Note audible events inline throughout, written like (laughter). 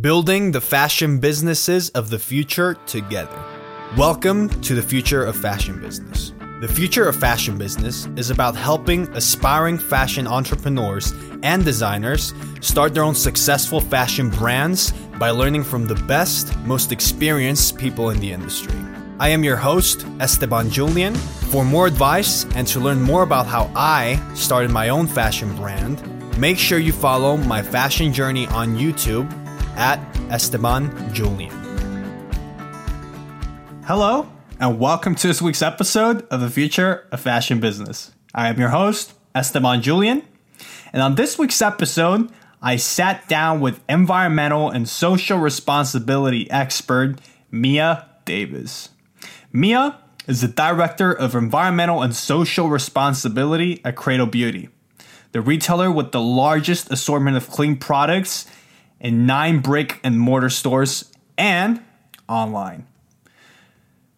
Building the fashion businesses of the future together. Welcome to the future of fashion business. The future of fashion business is about helping aspiring fashion entrepreneurs and designers start their own successful fashion brands by learning from the best, most experienced people in the industry. I am your host, Esteban Julian. For more advice and to learn more about how I started my own fashion brand, make sure you follow my fashion journey on YouTube at Esteban Julian. Hello, and welcome to this week's episode of The Future of Fashion Business. I am your host, Esteban Julian, and on this week's episode, I sat down with environmental and social responsibility expert Mia Davis. Mia is the Director of Environmental and Social Responsibility at Credo Beauty, the retailer with the largest assortment of clean products in nine brick and mortar stores and online.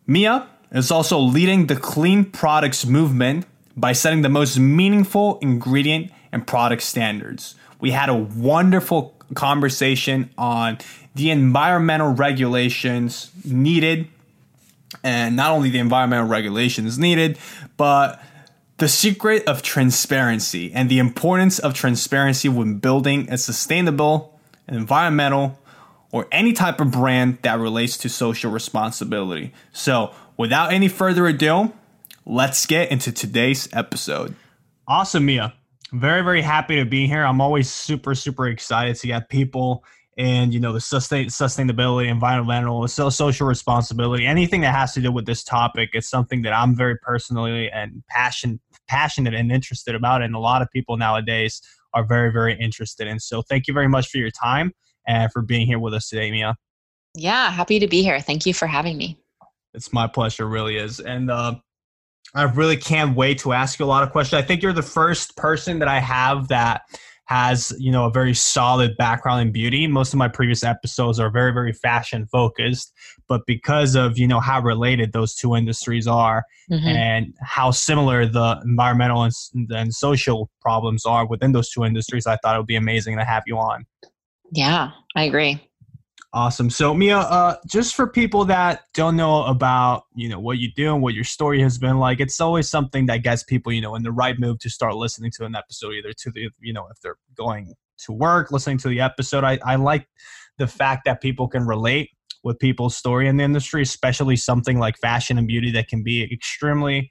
Mia is also leading the clean products movement by setting the most meaningful ingredient and product standards. We had a wonderful conversation on the environmental regulations needed, and not only the environmental regulations needed, but the secret of transparency and the importance of transparency when building a sustainable, environmental, or any type of brand that relates to social responsibility. So, without any further ado, let's get into today's episode. Awesome, Mia. Very, very happy to be here. I'm always super, super excited to get people and you know the sustain, sustainability, environmental, so social responsibility, anything that has to do with this topic. It's something that I'm very personally and passion, passionate and interested about, and a lot of people nowadays are very, very interested in. So, thank you very much for your time and for being here with us today, Mia. Yeah, happy to be here. Thank you for having me. It's my pleasure, really is. And uh, I really can't wait to ask you a lot of questions. I think you're the first person that I have that has you know a very solid background in beauty. Most of my previous episodes are very very fashion focused but because of you know how related those two industries are mm-hmm. and how similar the environmental and, and social problems are within those two industries i thought it would be amazing to have you on. Yeah i agree Awesome. So Mia, uh, just for people that don't know about you know what you do and what your story has been like, it's always something that gets people you know in the right mood to start listening to an episode, either to the you know if they're going to work, listening to the episode. I, I like the fact that people can relate with people's story in the industry, especially something like fashion and beauty that can be extremely,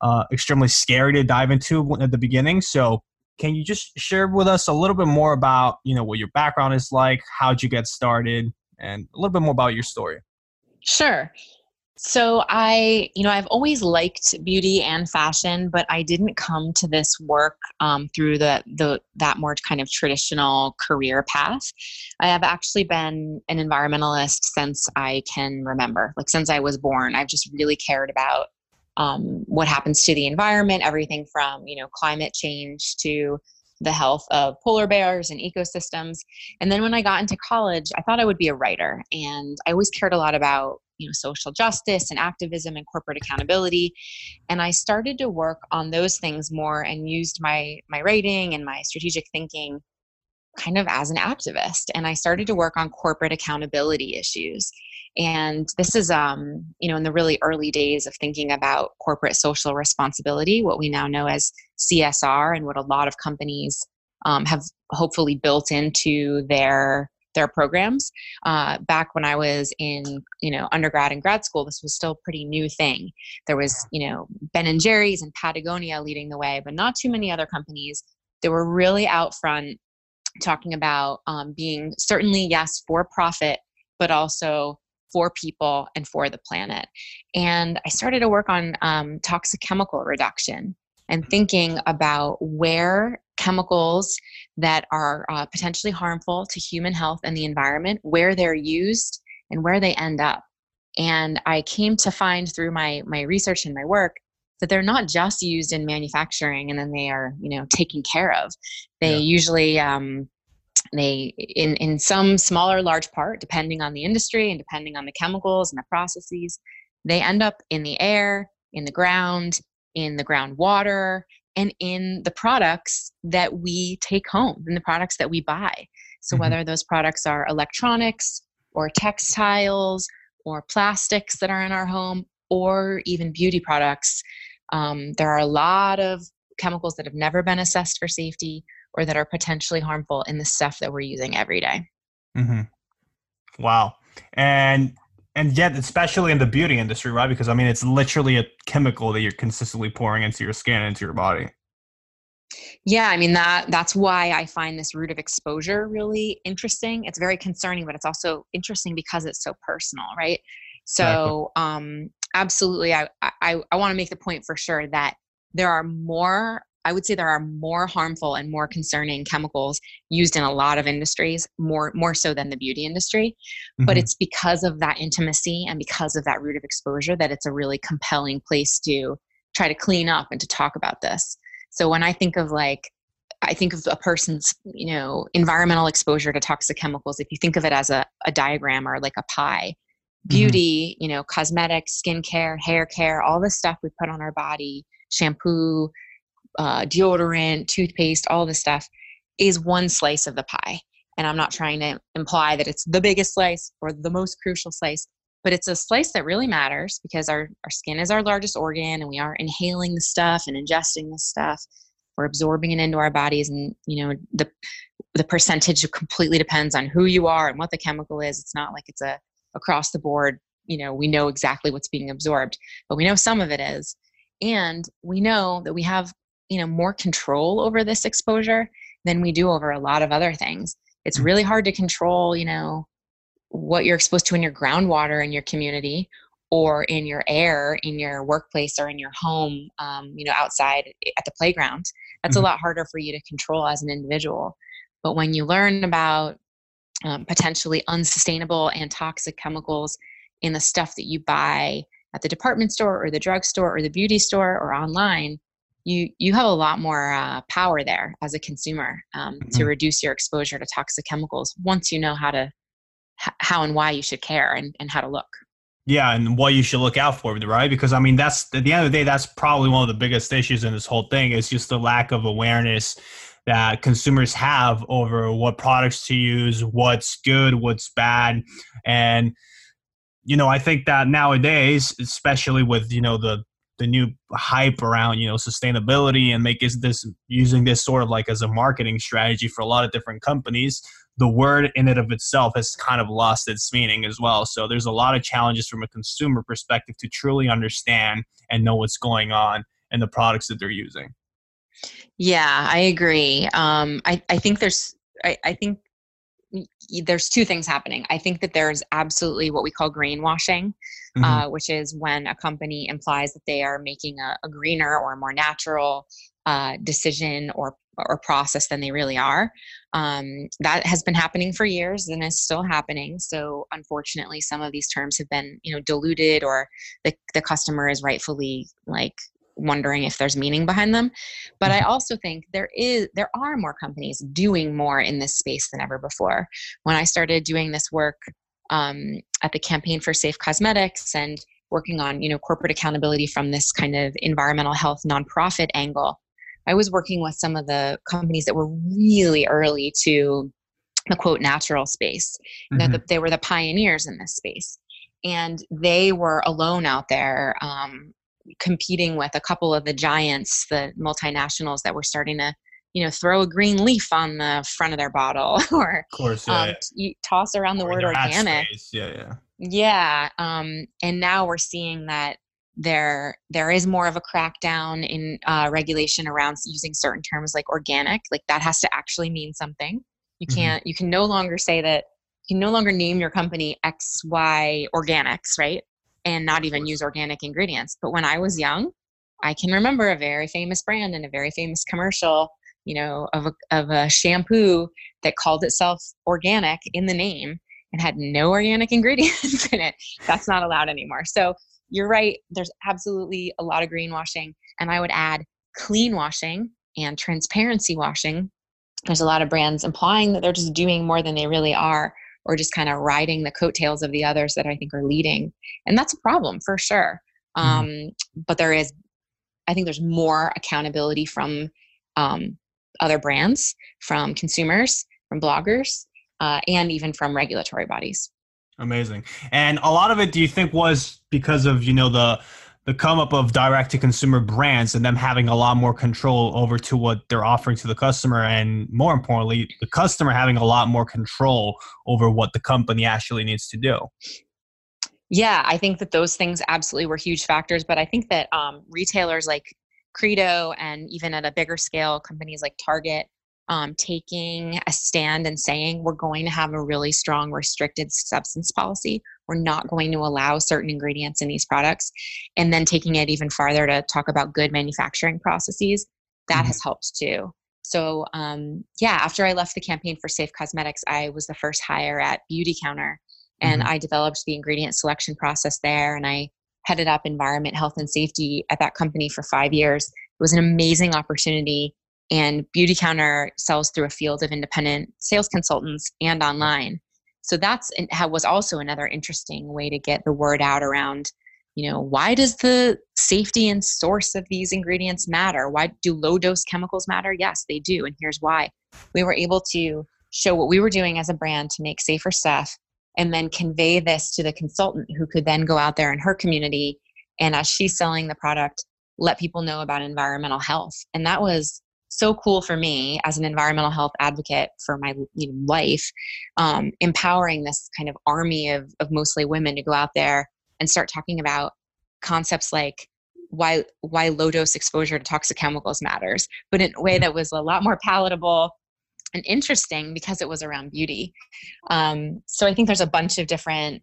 uh, extremely scary to dive into at the beginning. So can you just share with us a little bit more about you know what your background is like how'd you get started and a little bit more about your story? Sure. So i you know i've always liked beauty and fashion but i didn't come to this work um, through the the that more kind of traditional career path. I have actually been an environmentalist since i can remember like since i was born. I've just really cared about um, what happens to the environment, everything from you know climate change to the health of polar bears and ecosystems. And then when I got into college, I thought I would be a writer, and I always cared a lot about you know social justice and activism and corporate accountability. And i started to work on those things more and used my my writing and my strategic thinking kind of as an activist. And i started to work on corporate accountability issues and this is um, you know in the really early days of thinking about corporate social responsibility what we now know as csr and what a lot of companies um, have hopefully built into their their programs. Uh, back when i was in you know undergrad and grad school this was still a pretty new thing. There was you know ben and jerry's and patagonia leading the way but not too many other companies. They were really out front talking about um, being certainly yes for profit but also for people and for the planet. And i started to work on um, toxic chemical reduction and thinking about where chemicals that are uh, potentially harmful to human health and the environment where they're used and where they end up. And i came to find through my my research and my work that they're not just used in manufacturing and then they are you know taken care of. They yeah. usually um, they in in some small or large part depending on the industry and depending on the chemicals and the processes they end up in the air in the ground in the groundwater and in the products that we take home and the products that we buy So, mm-hmm. whether those products are electronics or textiles or plastics that are in our home or even beauty products, um, there are a lot of chemicals that have never been assessed for safety or that are potentially harmful in the stuff that we're using every day. Mm-hmm. Wow. And and yet especially in the beauty industry right because i mean it's literally a chemical that you're consistently pouring into your skin into your body yeah i mean that that's why i find this route of exposure really interesting it's very concerning but it's also interesting because it's so personal right so exactly. um absolutely i i, I want to make the point for sure that there are more I would say there are more harmful and more concerning chemicals used in a lot of industries, more more so than the beauty industry. Mm-hmm. But it's because of that intimacy and because of that route of exposure that it's a really compelling place to try to clean up and to talk about this. So when I think of like I think of a person's, you know, environmental exposure to toxic chemicals, if you think of it as a, a diagram or like a pie, mm-hmm. beauty, mm-hmm. you know, cosmetics, skincare, hair care, all the stuff we put on our body, shampoo, uh, deodorant, toothpaste, all this stuff is one slice of the pie. And I'm not trying to imply that it's the biggest slice or the most crucial slice, but it's a slice that really matters because our, our skin is our largest organ and we are inhaling the stuff and ingesting the stuff. We're absorbing it into our bodies and you know the the percentage completely depends on who you are and what the chemical is. It's not like it's a across the board, you know, we know exactly what's being absorbed, but we know some of it is. And we know that we have you know more control over this exposure than we do over a lot of other things it's mm. really hard to control you know what you're exposed to in your groundwater in your community or in your air in your workplace or in your home um, you know outside at the playground that's mm-hmm. a lot harder for you to control as an individual but when you learn about um, potentially unsustainable and toxic chemicals in the stuff that you buy at the department store or the drugstore or the beauty store or online you you have a lot more uh, power there as a consumer um, mm-hmm. to reduce your exposure to toxic chemicals once you know how to h- how and why you should care and, and how to look. Yeah and what you should look out for right? Because i mean that's at the end of the day that's probably one of the biggest issues in this whole thing is just the lack of awareness that consumers have over what products to use what's good what's bad. And you know i think that nowadays especially with you know the the new hype around you know sustainability and make is this using this sort of like as a marketing strategy for a lot of different companies the word in it of itself has kind of lost its meaning as well. So there's a lot of challenges from a consumer perspective to truly understand and know what's going on and the products that they're using. Yeah i agree. Um, I, I think there's I, I think there's two things happening. I think that there's absolutely what we call greenwashing, mm-hmm. uh, which is when a company implies that they are making a, a greener or a more natural uh, decision or or process than they really are. Um, that has been happening for years and is still happening. So unfortunately, some of these terms have been you know diluted, or the the customer is rightfully like wondering if there's meaning behind them but i mm-hmm. also think there is there are more companies doing more in this space than ever before when i started doing this work um, at the campaign for safe cosmetics and working on you know corporate accountability from this kind of environmental health nonprofit angle i was working with some of the companies that were really early to the quote natural space mm-hmm. that they were the pioneers in this space and they were alone out there um, competing with a couple of the giants, the multinationals that were starting to, you know, throw a green leaf on the front of their bottle (laughs) or of course, yeah, um, yeah. toss around the or word organic. Yeah, yeah. Yeah. Um, and now we're seeing that there there is more of a crackdown in uh, regulation around using certain terms like organic. Like that has to actually mean something. You mm-hmm. can't. Mm-hmm. You can no longer say that. You can no longer name your company XY Organics, right? And not even use organic ingredients. But when I was young, I can remember a very famous brand and a very famous commercial, you know, of a, of a shampoo that called itself organic in the name and had no organic (laughs) ingredients in it. That's not allowed anymore. So you're right. There's absolutely a lot of greenwashing. And I would add clean washing and transparency washing. There's a lot of brands implying that they're just doing more than they really are or just kind of riding the coattails of the others that I think are leading. And that's a problem for sure. Mm-hmm. Um, but there is, I think there's more accountability from um, other brands, from consumers, from bloggers. uh, and even from regulatory bodies. Amazing. And a lot of it, do you think, was because of you know the the come up of direct to consumer brands and them having a lot more control over to what they're offering to the customer, and more importantly, the customer having a lot more control over what the company actually needs to do. Yeah, I think that those things absolutely were huge factors. But I think that um, retailers like Credo and even at a bigger scale, companies like Target um, taking a stand and saying we're going to have a really strong restricted substance policy. We're not going to allow certain ingredients in these products. And then taking it even farther to talk about good manufacturing processes, that mm-hmm. has helped too. So, um, yeah, after I left the campaign for Safe Cosmetics, I was the first hire at Beauty Counter and mm-hmm. I developed the ingredient selection process there. And I headed up environment, health, and safety at that company for five years. It was an amazing opportunity and Beautycounter sells through a field of independent sales consultants and online. So that's was also another interesting way to get the word out around you know why does the safety and source of these ingredients matter? Why do low dose chemicals matter? Yes they do and here's why. We were able to show what we were doing as a brand to make safer stuff and then convey this to the consultant who could then go out there in her community and as she's selling the product let people know about environmental health. And that was so cool for me as an environmental health advocate for my you know, life, um, empowering this kind of army of, of mostly women to go out there and start talking about concepts like why why low dose exposure to toxic chemicals matters, but in a way that was a lot more palatable and interesting because it was around beauty. Um, so I think there's a bunch of different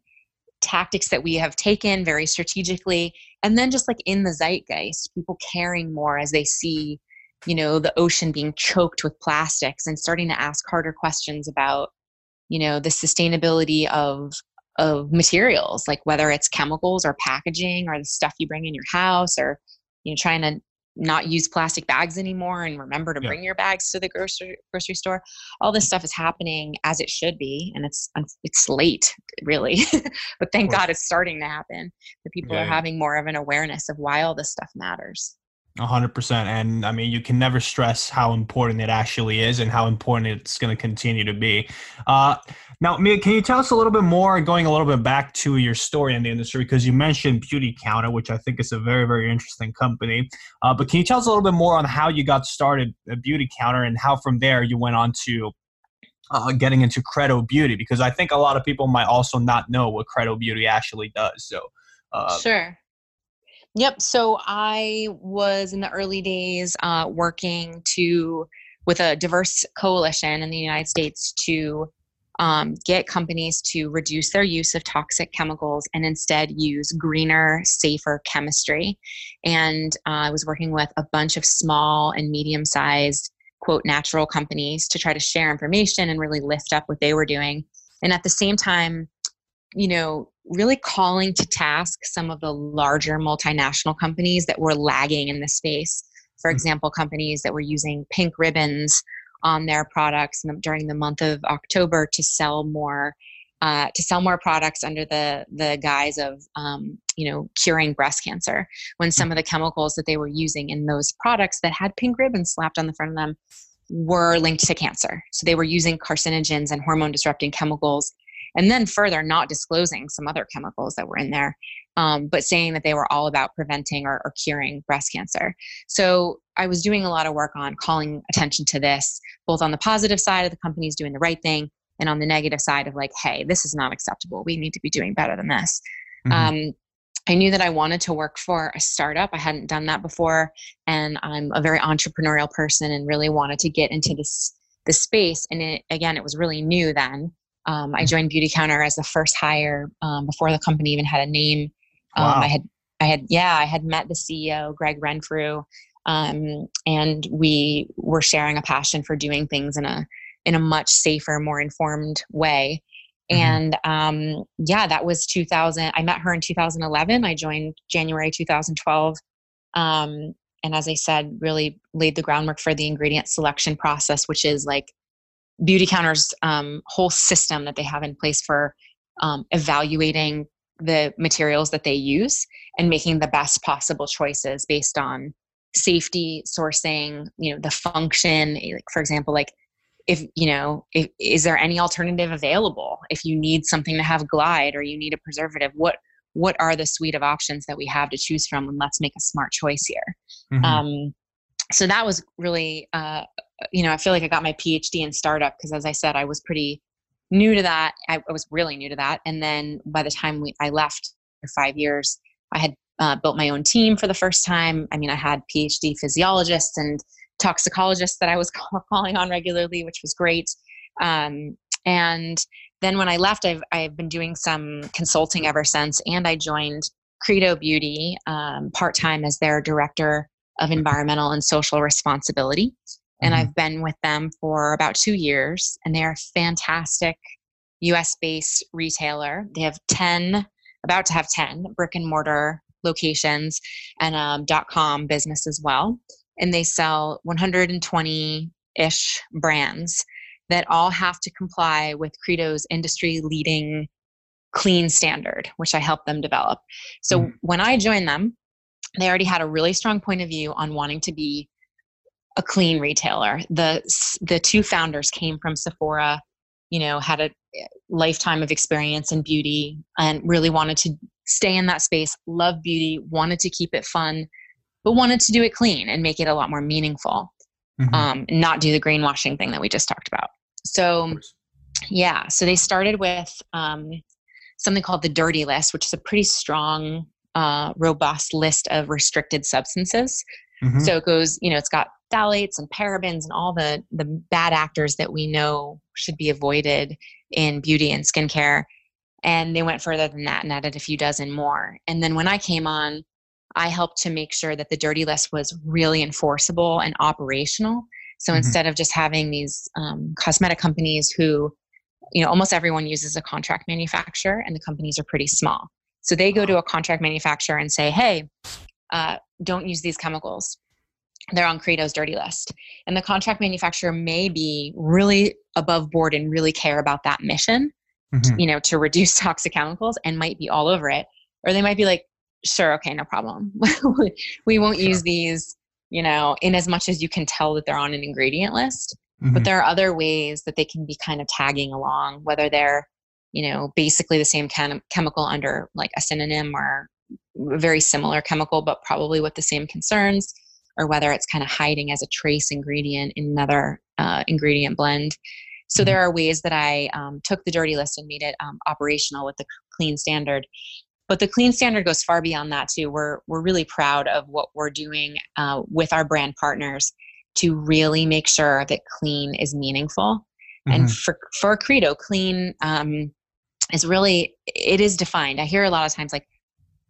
tactics that we have taken very strategically, and then just like in the zeitgeist, people caring more as they see you know the ocean being choked with plastics and starting to ask harder questions about you know the sustainability of of materials like whether it's chemicals or packaging or the stuff you bring in your house or you know trying to not use plastic bags anymore and remember to yeah. bring your bags to the grocery grocery store all this stuff is happening as it should be and it's it's late really (laughs) but thank god it's starting to happen the people yeah. are having more of an awareness of why all this stuff matters hundred percent. And I mean, you can never stress how important it actually is and how important it's going to continue to be. Uh, now, Mia, can you tell us a little bit more, going a little bit back to your story in the industry, because you mentioned Beauty Counter, which I think is a very, very interesting company. Uh, but can you tell us a little bit more on how you got started at Beauty Counter, and how from there you went on to uh, getting into Credo Beauty? Because I think a lot of people might also not know what Credo Beauty actually does. So, uh, sure. Yep. So I was in the early days uh, working to with a diverse coalition in the United States to um, get companies to reduce their use of toxic chemicals and instead use greener, safer chemistry. And uh, I was working with a bunch of small and medium sized, quote, natural companies to try to share information and really lift up what they were doing. And at the same time, you know, really calling to task some of the larger multinational companies that were lagging in the space. For mm-hmm. example, companies that were using pink ribbons on their products during the month of October to sell more uh, to sell more products under the the guise of um, you know curing breast cancer when some mm. of the chemicals that they were using in those products that had pink ribbons slapped on the front of them were linked to cancer so they were using carcinogens and hormone disrupting chemicals and then further not disclosing some other chemicals that were in there um, but saying that they were all about preventing or, or, curing breast cancer so i was doing a lot of work on calling attention to this both on the positive side of the companies doing the right thing and on the negative side of like hey this is not acceptable we need to be doing better than this mm-hmm. um, I knew that I wanted to work for a startup. I hadn't done that before, and I'm a very entrepreneurial person, and really wanted to get into this this space. And it, again, it was really new then. Um, I mm. joined Beautycounter as the first hire um, before the company even had a name. Um, wow. I had, I had, yeah, I had met the CEO, Gregg Renfrew, um, and we were sharing a passion for doing things in a in a much safer, more informed way. Mm-hmm. And um, yeah, that was 2000. I met her in 2011. I joined January 2012. Um, and as I said, really laid the groundwork for the ingredient selection process, which is like Beautycounter's um, whole system that they have in place for um, evaluating the materials that they use and making the best possible choices based on safety sourcing you know the function. Like for example like if you know if, is there any alternative available? If you need something to have glide or you need a preservative what what are the suite of options that we have to choose from and let's make a smart choice here? Mm-hmm. um, so that was really uh, you know i feel like i got my phd in startup because as i said i was pretty new to that. I, I, was really new to that. And then by the time we, i left for five years i had uh, built my own team for the first time. I mean i had phd physiologists and toxicologists that i was (laughs) calling on regularly which was great. Um, and then when I left, I've, I've been doing some consulting ever since, and I joined Credo Beauty um, part time as their director of environmental and social responsibility. And mm-hmm. I've been with them for about two years, and they're a fantastic US based retailer. They have 10, about to have 10 brick and mortar locations and um, dot com business as well. And they sell 120 ish brands that all have to comply with Credo's industry leading clean standard, which I helped them develop. So mm. when I joined them, they already had a really strong point of view on wanting to be a clean retailer. The the two founders came from Sephora, you know, had a eh, lifetime of experience in beauty and really wanted to stay in that space, love beauty, wanted to keep it fun, but wanted to do it clean and make it a lot more meaningful. Mm-hmm. Um, not do the greenwashing thing that we just talked about. So, yeah, so they started with um, something called the dirty list, which is a pretty strong, uh, robust list of restricted substances. Mm-hmm. So it goes, you know, it's got phthalates and parabens and all the the bad actors that we know should be avoided in beauty and skincare. And they went further than that and added a few dozen more. And then when I came on, I helped to make sure that the dirty list was really enforceable and operational so mm-hmm. instead of just having these um, cosmetic companies who, you know, almost everyone uses a contract manufacturer and the companies are pretty small. So they go to a contract manufacturer and say, hey, uh, don't use these chemicals. They're on Credo's dirty list. And the contract manufacturer may be really above board and really care about that mission, mm-hmm. you know, to reduce (laughs) toxic chemicals and might be all over it. Or they might be like, sure, okay, no problem. (laughs) we won't sure. use these you know, in as much as you can tell that they're on an ingredient list. Mm-hmm. But there are other ways that they can be kind of tagging along, whether they're, you know, basically the same chem- chemical under like a synonym or very similar chemical, but probably with the same concerns, or whether it's kind of hiding as a trace ingredient in another uh, ingredient blend. So mm-hmm. there are ways that I um, took the dirty list and made it um, operational with the clean standard. But the clean standard goes far beyond that too. We're we're really proud of what we're doing uh, with our brand partners to really make sure that clean is meaningful. Mm-hmm. And for for Credo, clean um, is really it is defined. I hear a lot of times like,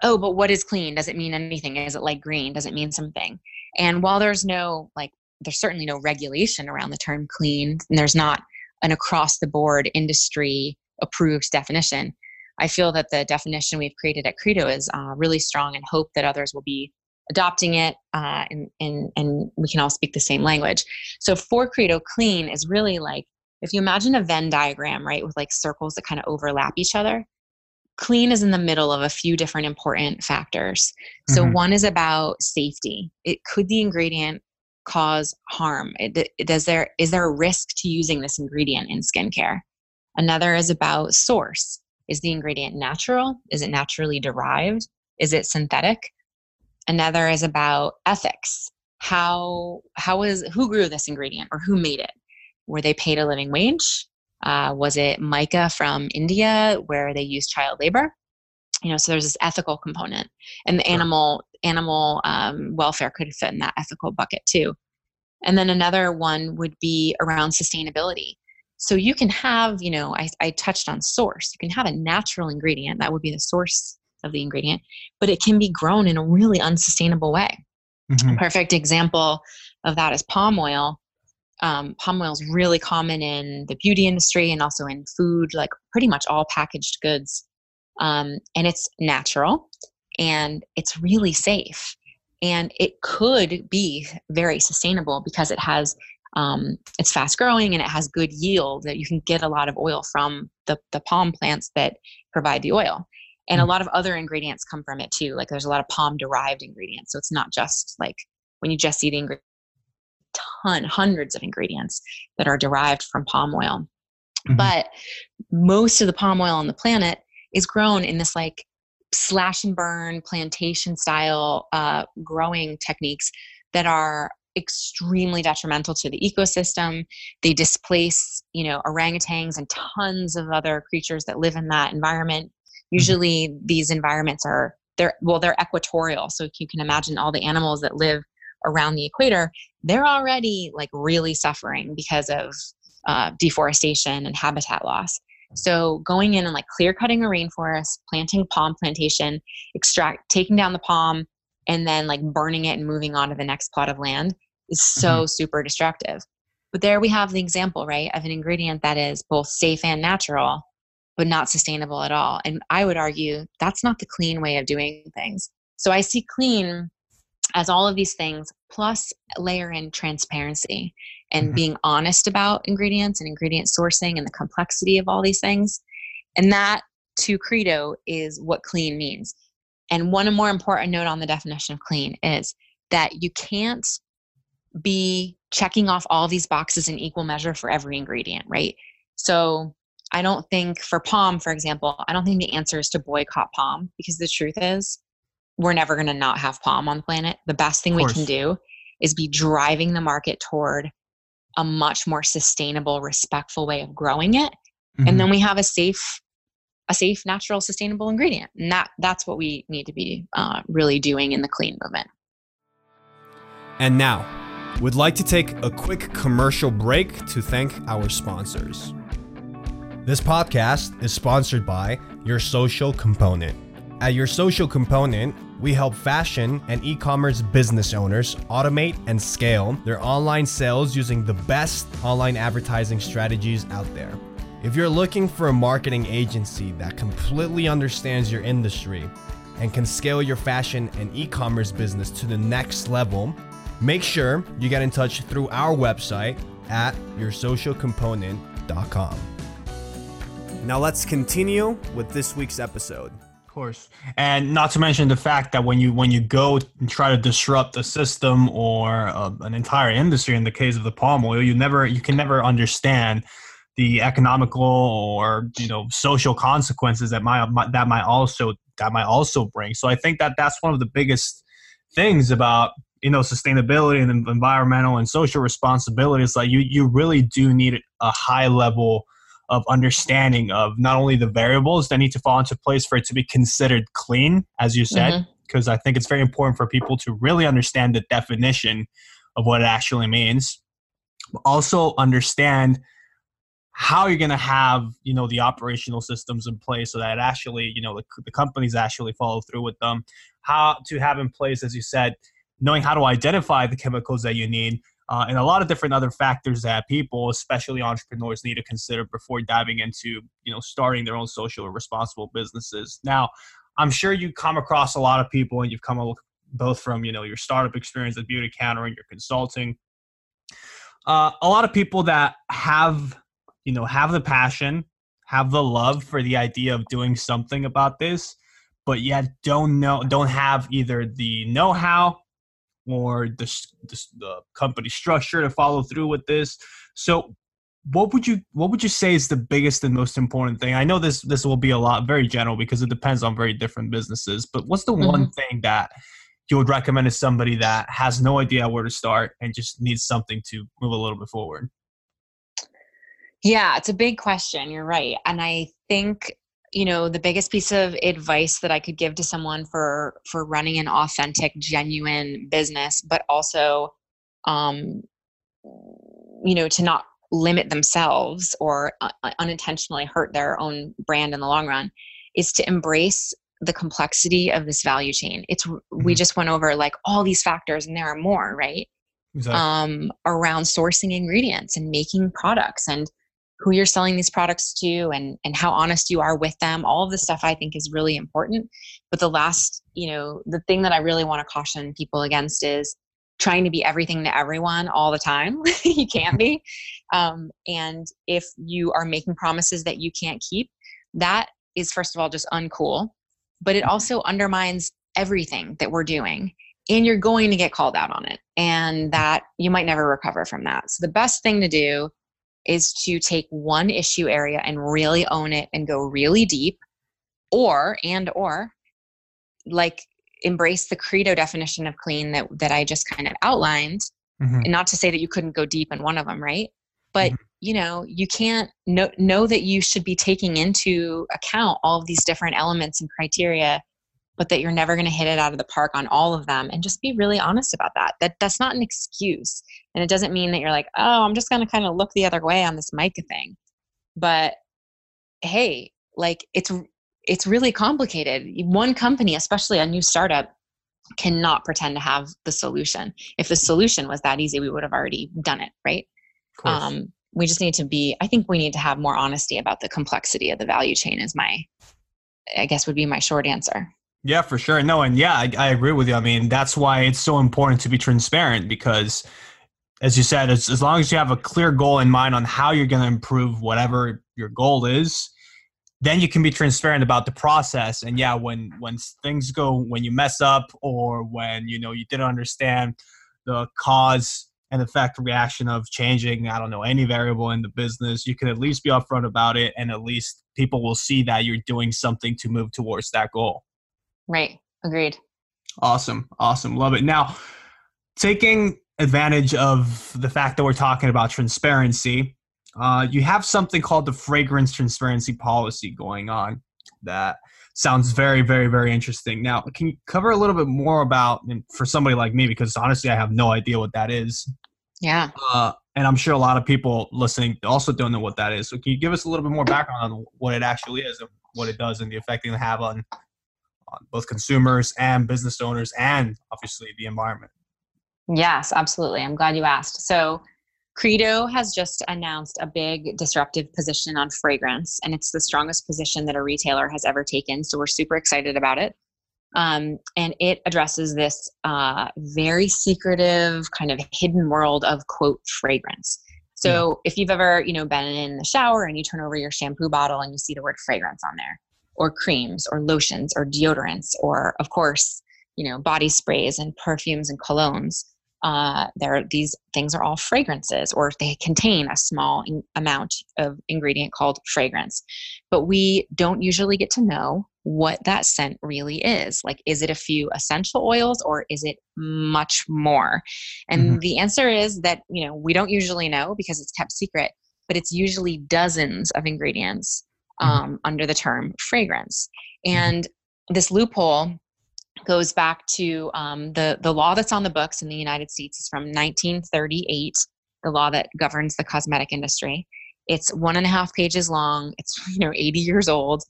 oh, but what is clean? Does it mean anything? Is it like green? Does it mean something? And while there's no like there's certainly no regulation around the term clean, and there's not an across the board industry approved definition I feel that the definition we've created at Credo is uh, really strong and hope that others will be adopting it uh, and, and, and we can all speak the same language. So for Credo Clean is really like, if you imagine a Venn diagram, right, with like circles that kind of overlap each other, clean is in the middle of a few different important factors. So mm-hmm. one is about safety. It could the ingredient cause harm? It, it, does there is there a risk to using this ingredient in skincare? Another is about source. Is the ingredient natural? Is it naturally derived? Is it synthetic? Another is about ethics. How how is who grew this ingredient or who made it? Were they paid a living wage? Uh, was it mica from India where they use child labor? You know, so there's this ethical component, and the animal animal um, welfare could fit in that ethical bucket too. And then another one would be around sustainability. So you can have, you know, I, I touched on source. You can have a natural ingredient, that would be the source of the ingredient, but it can be grown in a really unsustainable way. Mm-hmm. A perfect example of that is palm oil. Um, palm oil is really common in the beauty industry and also in food, like pretty much all packaged goods. Um, and it's natural and it's really safe. And it could be very sustainable because it has um, it's fast growing and it has good yield that you can get a lot of oil from the, the palm plants that provide the oil and mm. a lot of other ingredients come from it too like there's a lot of palm derived ingredients so it's not just like when you just see the ingredient ton, hundreds of ingredients that are derived from palm oil. Mm-hmm. But most of the palm oil on the planet is grown in this like slash and burn plantation style uh, growing techniques that are extremely detrimental to the ecosystem they displace you know orangutans and tons of other creatures that live in that environment mm-hmm. usually mm-hmm. these environments are they're well they're equatorial so you can imagine all the animals that live around the equator they're already like really suffering because of uh, deforestation and habitat loss so going in and like clear cutting a rainforest, planting palm plantation, extract, taking down the palm, and then like burning it and moving on to the next plot of land is so mm-hmm. super destructive. But there we have the example, right, of an ingredient that is both safe and natural, but not sustainable at all. And I would argue that's not the clean way of doing things. So I see clean as all of these things plus layer in transparency and mm-hmm. being honest about ingredients and ingredient sourcing and the complexity of all these things. And that to credo is what clean means. And one more important note on the definition of clean is that you can't be checking off all these boxes in equal measure for every ingredient, right? So I don't think for palm, for example, I don't think the answer is to boycott palm because the truth is we're never going to not have palm on the planet. The best thing we can do is be driving the market toward a much more sustainable, respectful way of growing it. Mm-hmm. And then we have a safe, a safe, natural, sustainable ingredient. And that that's what we need to be uh, really doing in the clean movement. And now, we'd like to take a quick commercial break to thank our sponsors. This podcast is sponsored by Your Social Component. At Your Social Component, we help fashion and e commerce business owners automate and scale their online sales using the best online advertising strategies out there. If you're looking for a marketing agency that completely understands your industry and can scale your fashion and e commerce business to the next level, make sure you get in touch through our website at yoursocialcomponent.com. Now let's continue with this week's episode course, and not to mention the fact that when you when you go and try to disrupt a system or uh, an entire industry, in the case of the palm oil, you never you can never understand the economical or you know social consequences that might, that might also that might also bring. So I think that that's one of the biggest things about you know sustainability and environmental and social responsibility. It's like you you really do need a high level of understanding of not only the variables that need to fall into place for it to be considered clean, as you said, because mm-hmm. I think it's very important for people to really understand the definition of what it actually means. But Also understand how you're going to have you know the operational systems in place so that actually you know the, the companies actually follow through with them how to have in place as you said knowing how to identify the chemicals that you need uh, and a lot of different other factors that people, especially entrepreneurs, need to consider before diving into you know starting their own social or responsible businesses. Now, I'm sure you come across a lot of people, and you've come both from you know your startup experience at Beautycounter and your consulting. Uh, a lot of people that have you know have the passion, have the love for the idea of doing something about this, but yet don't know don't have either the know-how or the, the, the company structure to follow through with this. So what would you what would you say is the biggest and most important thing? I know this this will be a lot very general because it depends on very different businesses, but what's the mm-hmm. one thing that you would recommend to somebody that has no idea where to start and just needs something to move a little bit forward? Yeah, it's a big question. You're right. And I think you know the biggest piece of advice that i could give to someone for for running an authentic genuine business but also um you know to not limit themselves or uh, unintentionally hurt their own brand in the long run is to embrace the complexity of this value chain it's mm-hmm. we just went over like all these factors and there are more right exactly. um around sourcing ingredients and making products and who you're selling these products to and and how honest you are with them. All of this stuff i think is really important. But the last you know the thing that i really want to caution people against is trying to be everything to everyone all the time. (laughs) You can't be. Um, and if you are making promises that you can't keep that is first of all just uncool. But it also undermines everything that we're doing and you're going to get called out on it. And that you might never recover from that. So the best thing to do is to take one issue area and really own it and go really deep or and or like embrace the credo definition of clean that that I just kind of outlined mm-hmm. and not to say that you couldn't go deep in one of them right but mm-hmm. you know you can't know know that you should be taking into account all of these different elements and criteria but that you're never going to hit it out of the park on all of them and just be really honest about that. That that's not an excuse and it doesn't mean that you're like oh i'm just going to kind of look the other way on this mica thing. But hey like it's it's really complicated. One company especially a new startup cannot pretend to have the solution. If the solution was that easy we would have already done it right? Um, we just need to be i think we need to have more honesty about the complexity of the value chain is my i guess would be my short answer yeah, for sure. No, and yeah, I, I, agree with you. I mean, that's why it's so important to be transparent because, as you said, as, as long as you have a clear goal in mind on how you're going to improve whatever your goal is, then you can be transparent about the process. And yeah, when when things go, when you mess up, or when you know you didn't understand the cause and effect reaction of changing, I don't know, any variable in the business, you can at least be upfront about it, and at least people will see that you're doing something to move towards that goal. Right. Agreed. Awesome. Awesome. Love it. Now, taking advantage of the fact that we're talking about transparency, uh, you have something called the fragrance transparency policy going on that sounds very, very, very interesting. Now, can you cover a little bit more about, and for somebody like me, because honestly, I have no idea what that is. Yeah. Uh, and I'm sure a lot of people listening also don't know what that is. So, can you give us a little bit more background on what it actually is and what it does and the effect it can have on on both consumers and business owners and obviously the environment. Yes, absolutely. I'm glad you asked. So, Credo has just announced a big disruptive position on fragrance, and it's the strongest position that a retailer has ever taken. So, we're super excited about it. Um, and it addresses this uh, very secretive, kind of hidden world of quote fragrance. So, yeah. if you've ever, you know, been in the shower and you turn over your shampoo bottle and you see the word fragrance on there, or creams or lotions or deodorants or of course you know body sprays and perfumes and colognes. Uh, there these things are all fragrances or they contain a small in- amount of ingredient called fragrance. But we don't usually get to know what that scent really is. Like is it a few essential oils or is it much more? And mm-hmm. the answer is that you know we don't usually know because it's kept secret but it's usually dozens of ingredients Mm-hmm. um, under the term fragrance. Mm-hmm. And this loophole goes back to um, the the law that's on the books in the United States is from 1938, the law that governs the cosmetic industry. It's one and a half pages long. It's (laughs) you know 80 years old,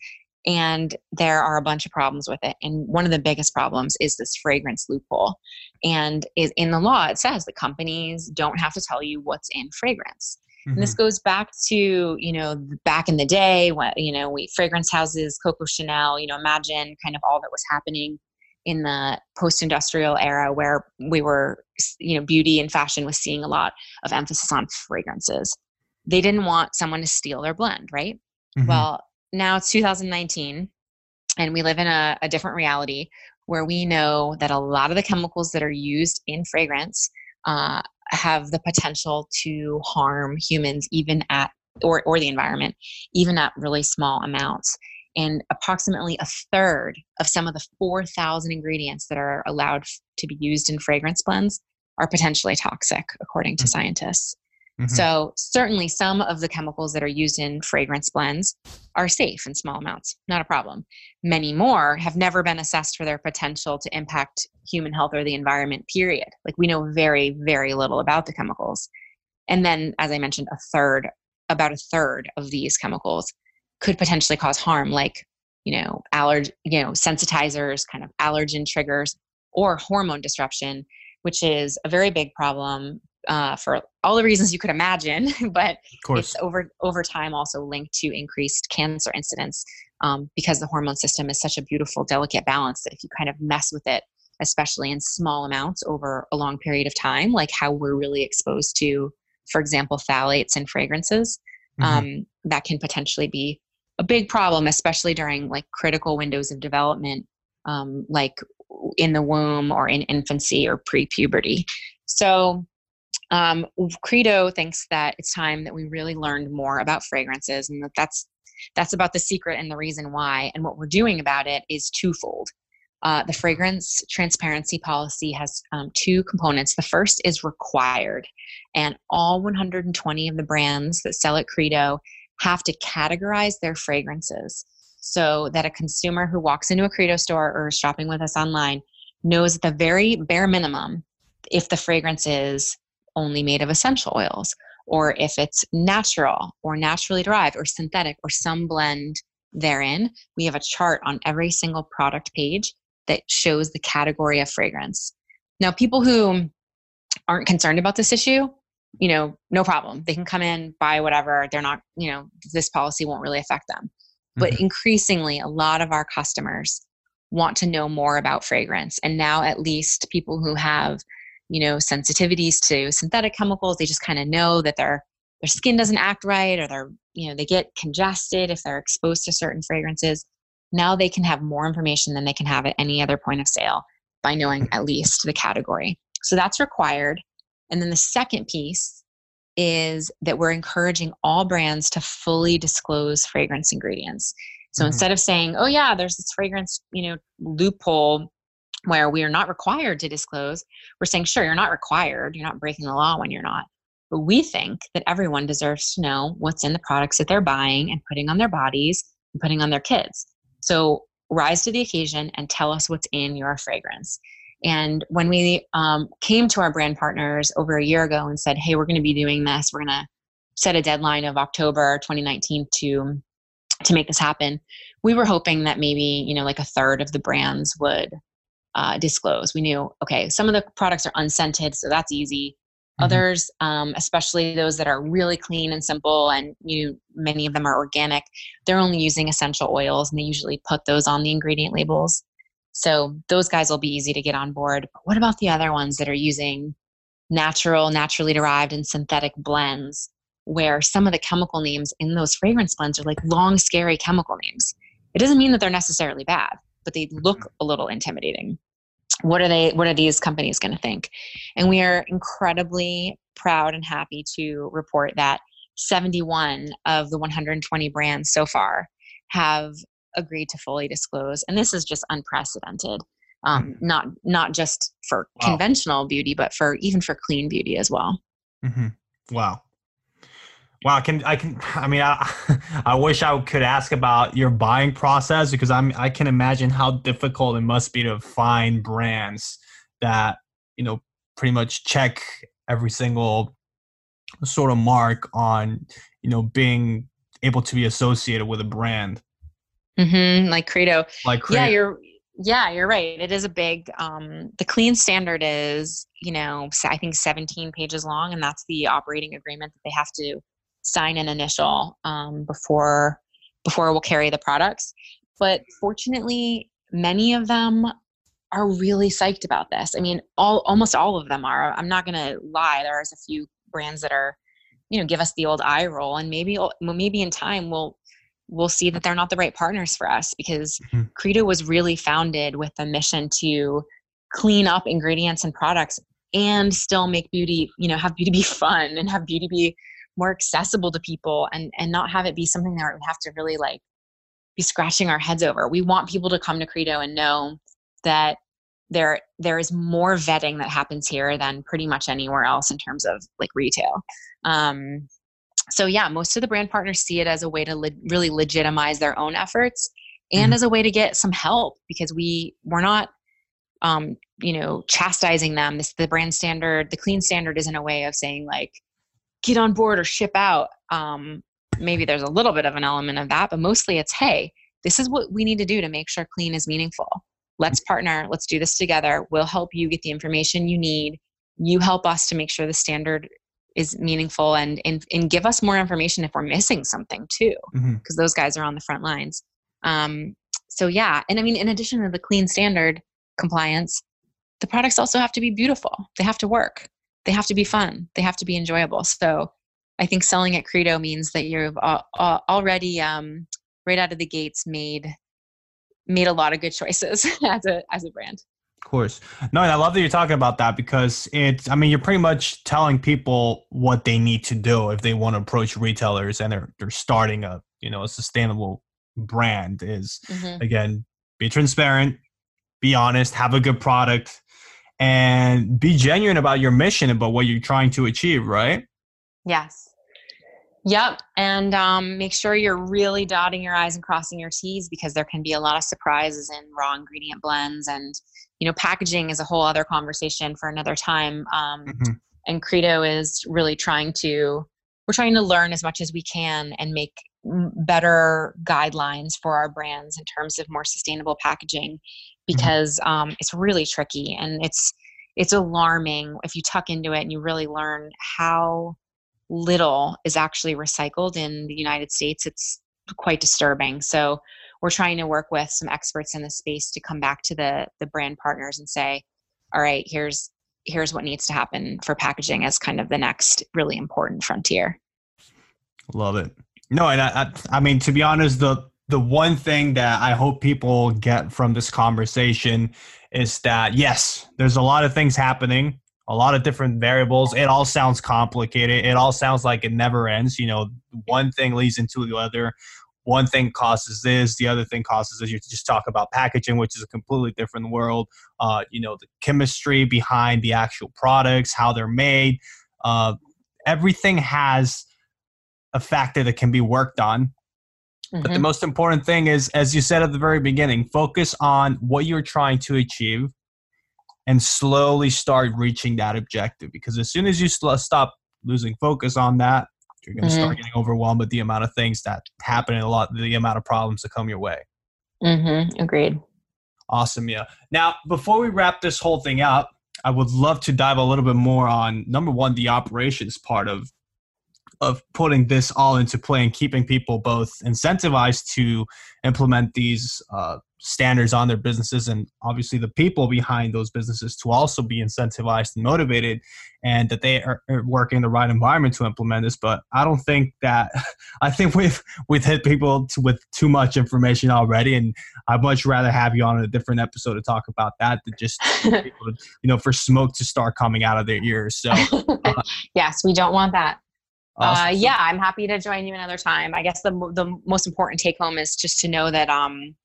and there are a bunch of problems with it. And one of the biggest problems is this fragrance loophole. And is in the law it says that companies don't have to tell you what's in fragrance. Mm-hmm. And this mm-hmm. goes back to, you know, back in the day when, you know, we fragrance houses, Coco Chanel, you know, imagine kind of all that was happening in the post-industrial era where we were, you know, beauty and fashion was seeing a lot of emphasis on fragrances. They didn't want someone to steal their blend, right? Mm-hmm. Well, now it's 2019 and we live in a, a different reality where we know that a lot of the chemicals that are used in fragrance uh, have the potential to harm humans even at or, or the environment even at really small amounts and approximately a third of some of the 4000 ingredients that are allowed to be used in fragrance blends are potentially toxic according to mm-hmm. scientists Mm-hmm. So, certainly some of the chemicals that are used in fragrance blends are safe in small amounts, not a problem. Many more have never been assessed for their potential to impact human health or the environment, period. Like we know very, very little about the chemicals. And then, as I mentioned, a third, about a third of these chemicals could potentially cause harm, like, you know, allerg, you know, sensitizers, kind of allergen triggers, or hormone disruption, which is a very big problem uh, for all the reasons you could imagine, (laughs) but it's over over time also linked to increased cancer incidence um, because the hormone system is such a beautiful, delicate balance that if you kind of mess with it, especially in small amounts over a long period of time, like how we're really exposed to, for example, phthalates and fragrances, mm-hmm. um, that can potentially be a big problem, especially during like critical windows of development, um, like in the womb or in infancy or pre-puberty. So um, Credo thinks that it's time that we really learned more about fragrances, and that that's that's about the secret and the reason why. And what we're doing about it is twofold. Uh, the fragrance transparency policy has um, two components. The first is required, and all 120 of the brands that sell at Credo have to categorize their fragrances so that a consumer who walks into a Credo store or is shopping with us online knows at the very bare minimum if the fragrance is only made of essential oils or if it's natural or naturally derived or synthetic or some blend therein. We have a chart on every single product page that shows the category of fragrance. Now, people who aren't concerned about this issue, you know, no problem. They can come in, buy whatever. They're not, you know, this policy won't really affect them. But mm-hmm. increasingly, a lot of our customers want to know more about fragrance. And now, at least, people who have you know sensitivities to synthetic chemicals. They just kind of know that their their skin doesn't act right or they're you know they get congested if they're exposed to certain fragrances. Now they can have more information than they can have at any other point of sale by knowing at least the category. So that's required. And then the second piece is that we're encouraging all brands to fully disclose fragrance ingredients. So mm-hmm. instead of saying oh yeah there's this fragrance you know loophole where we are not required to disclose, we're saying, sure, you're not required, you're not breaking the law when you're not. But we think that everyone deserves to know what's in the products that they're buying and putting on their bodies and putting on their kids. So rise to the occasion and tell us what's in your fragrance. And when we um, came to our brand partners over a year ago and said, hey, we're going to be doing this, we're going to set a deadline of October 2019 to to make this happen we were hoping that maybe you know like a third of the brands would uh, disclose. We knew, okay, some of the products are unscented, so that's easy. Mm-hmm. Others, um, especially those that are really clean and simple, and you many of them are organic, they're only using essential oils, and they usually put those on the ingredient labels. So those guys will be easy to get on board. But what about the other ones that are using natural, naturally derived, and synthetic blends? Where some of the chemical names in those fragrance blends are like long, scary chemical names. It doesn't mean that they're necessarily bad but they look mm-hmm. a little intimidating what are they what are these companies going to think and we are incredibly proud and happy to report that 71 of the 120 brands so far have agreed to fully disclose and this is just unprecedented um, mm-hmm. not not just for wow. conventional beauty but for even for clean beauty as well mm-hmm. wow Wow, I can I can I mean I (laughs) I wish I could ask about your buying process because I'm I can imagine how difficult it must be to find brands that, you know, pretty much check every single sort of mark on, you know, being able to be associated with a brand. Mm-hmm, like Credo. Like Credo. Yeah, you're yeah, you're right. It is a big um the clean standard is, you know, I think 17 pages long and that's the operating agreement that they have to sign an initial um, before before we'll carry the products. But fortunately, many of them are really psyched about this. I mean, all almost all of them are. I'm not going to lie. There's a few brands that are, you know, give us the old eye roll, and maybe maybe in time we'll we'll see that they're not the right partners for us because mm-hmm. Credo was really founded with a mission to clean up ingredients and products and still make beauty, you know, have beauty be fun and have beauty be more accessible to people and and not have it be something that we have to really like be scratching our heads over. We want people to come to Credo and know that there there is more vetting that happens here than pretty much anywhere else in terms of like retail. Um, so yeah, most of the brand partners see it as a way to le- really legitimize their own efforts and mm-hmm. as a way to get some help because we we're not um, you know chastising them. This the brand standard, the clean standard isn't a way of saying like get on board or ship out. Um, maybe there's a little bit of an element of that, but mostly it's hey, this is what we need to do to make sure clean is meaningful. Let's partner. Let's do this together. We'll help you get the information you need. You help us to make sure the standard is meaningful and and, and give us more information if we're missing something too, because mm-hmm. those guys are on the front lines. Um, so yeah, and I mean, in addition to the clean standard compliance, the products also have to be beautiful. They have to work they have to be fun they have to be enjoyable so i think selling at credo means that you've already um, right out of the gates made made a lot of good choices (laughs) as a as a brand Of course. No, and I love that you're talking about that because it's, I mean, you're pretty much telling people what they need to do if they want to approach retailers and they're, they're starting a, you know, a sustainable brand is mm-hmm. again, be transparent, be honest, have a good product and be genuine about your mission about what you're trying to achieve, right? Yes. Yep. And um, make sure you're really dotting your I's and crossing your T's because there can be a lot of surprises in raw ingredient blends. And, you know, packaging is a whole other conversation for another time. Um, mm-hmm. And Credo is really trying to, we're trying to learn as much as we can and make better guidelines for our brands in terms of more sustainable packaging. Because mm-hmm. um, it's really tricky and it's it's alarming if you tuck into it and you really learn how little is actually recycled in the United States, it's quite disturbing. So we're trying to work with some experts in the space to come back to the the brand partners and say, all right, here's here's what needs to happen for packaging as kind of the next really important frontier. Love it. No, and I, I, I mean to be honest, the the one thing that I hope people get from this conversation is that yes, there's a lot of things happening a lot of different variables. It all sounds complicated. It all sounds like it never ends. You know, one thing leads into the other. One thing causes this, the other thing causes this. You just talk about packaging, which is a completely different world. Uh, you know, the chemistry behind the actual products, how they're made. Uh, everything has a factor that can be worked on. Mm-hmm. But the mm-hmm. most important thing is, as you said at the very beginning, focus on what you're trying to achieve and slowly start reaching that objective. Because as soon as you stop losing focus on that, you're going to mm-hmm. start getting overwhelmed with the amount of things that happen and a lot, the amount of problems that come your way. Mm-hmm. Agreed. Awesome, yeah. Now, before we wrap this whole thing up, I would love to dive a little bit more on number one, the operations part of of putting this all into play and keeping people both incentivized to implement these uh, standards on their businesses and obviously the people behind those businesses to also be incentivized and motivated and that they are, working in the right environment to implement this. But i don't think that (laughs) i think we've we've hit people to, with too much information already and i'd much rather have you on a different episode to talk about that than just (laughs) to, you know for smoke to start coming out of their ears. So uh, (laughs) yes we don't want that Awesome. Uh, yeah, I'm happy to join you another time. I guess the the most important take home is just to know that um,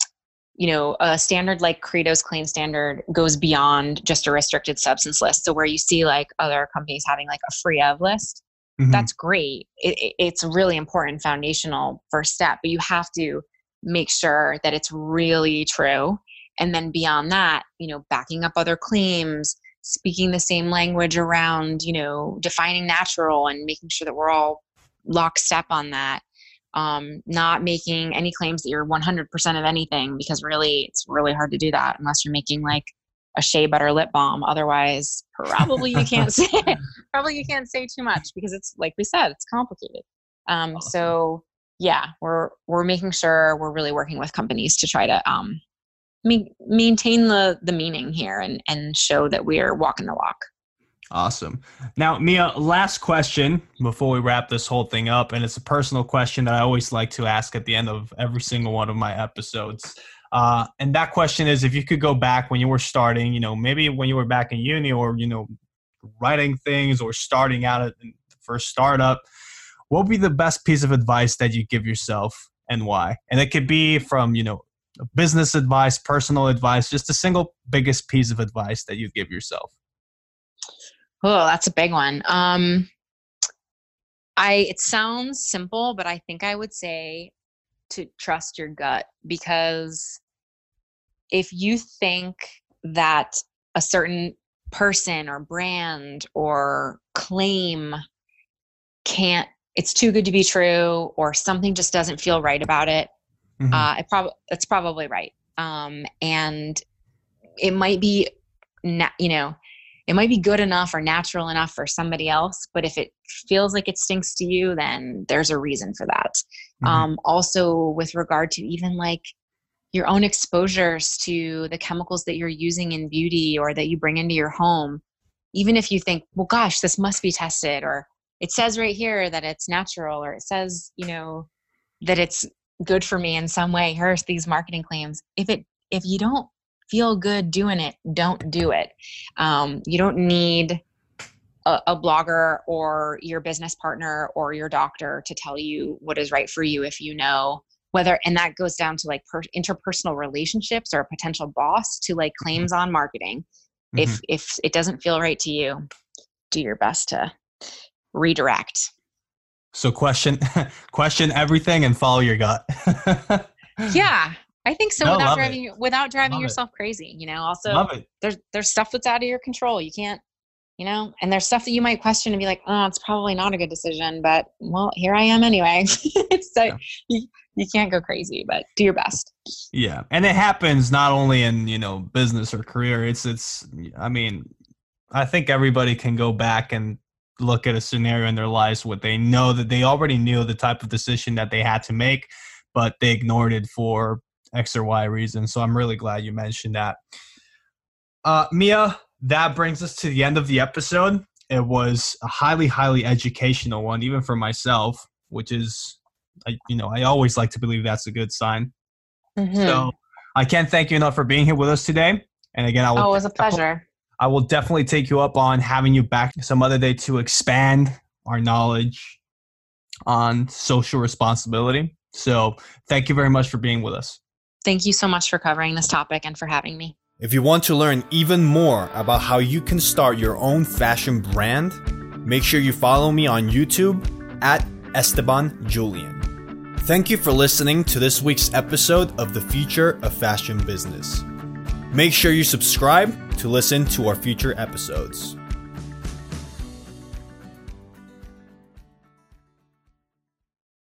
you know, a standard like Credo's clean standard goes beyond just a restricted substance list. So where you see like other companies having like a free of list, mm-hmm. that's great. It, it's a really important foundational first step, but you have to make sure that it's really true. And then beyond that, you know, backing up other claims, speaking the same language around, you know, defining natural and making sure that we're all lockstep on that um, not making any claims that you're 100% of anything because really it's really hard to do that unless you're making like a shea butter lip balm otherwise probably you can't (laughs) say probably you can't say too much because it's like we said it's complicated um, awesome. so yeah we're we're making sure we're really working with companies to try to um, ma- maintain the the meaning here and and show that we're walking the walk Awesome. Now, Mia, last question before we wrap this whole thing up. And it's a personal question that I always like to ask at the end of every single one of my episodes. Uh, and that question is if you could go back when you were starting, you know, maybe when you were back in uni or, you know, writing things or starting out at the first startup, what would be the best piece of advice that you give yourself and why? And it could be from, you know, business advice, personal advice, just a single biggest piece of advice that you give yourself. Oh, that's a big one. Um, I it sounds simple, but I think I would say to trust your gut because if you think that a certain person or brand or claim can't it's too good to be true or something just doesn't feel right about it mm-hmm. uh, it prob- that's probably right um, and it might be na- you know it might be good enough or natural enough for somebody else but if it feels like it stinks to you then there's a reason for that mm-hmm. um, also with regard to even like your own exposures to the chemicals that you're using in beauty or that you bring into your home even if you think well gosh this must be tested or it says right here that it's natural or it says you know that it's good for me in some way here's these marketing claims if it if you don't feel good doing it, don't do it. Um, you don't need a, a, blogger or your business partner or your doctor to tell you what is right for you if you know whether and that goes down to like per, interpersonal relationships or a potential boss to like claims on marketing mm-hmm. if if it doesn't feel right to you do your best to redirect so question (laughs) question everything and follow your gut (laughs) yeah I think so. No, without driving it. without driving love yourself it. crazy, you know. Also, there's there's stuff that's out of your control. You can't, you know, and there's stuff that you might question and be like, oh, it's probably not a good decision, but well, here I am anyway. (laughs) so yeah. you, you can't go crazy, but do your best. Yeah, and it happens not only in you know business or career. It's it's. I mean, I think everybody can go back and look at a scenario in their lives where they know that they already knew the type of decision that they had to make, but they ignored it for X or Y reason. So I'm really glad you mentioned that. Uh, Mia, that brings us to the end of the episode. It was a highly, highly educational one, even for myself, which is, I, you know, I always like to believe that's a good sign. Mm-hmm. So I can't thank you enough for being here with us today. And again, I will. Oh, it was a pleasure. I will definitely take you up on having you back some other day to expand our knowledge on social responsibility. So thank you very much for being with us. Thank you so much for covering this topic and for having me. If you want to learn even more about how you can start your own fashion brand, make sure you follow me on YouTube at Esteban Julian. Thank you for listening to this week's episode of The Future of Fashion Business. Make sure you subscribe to listen to our future episodes.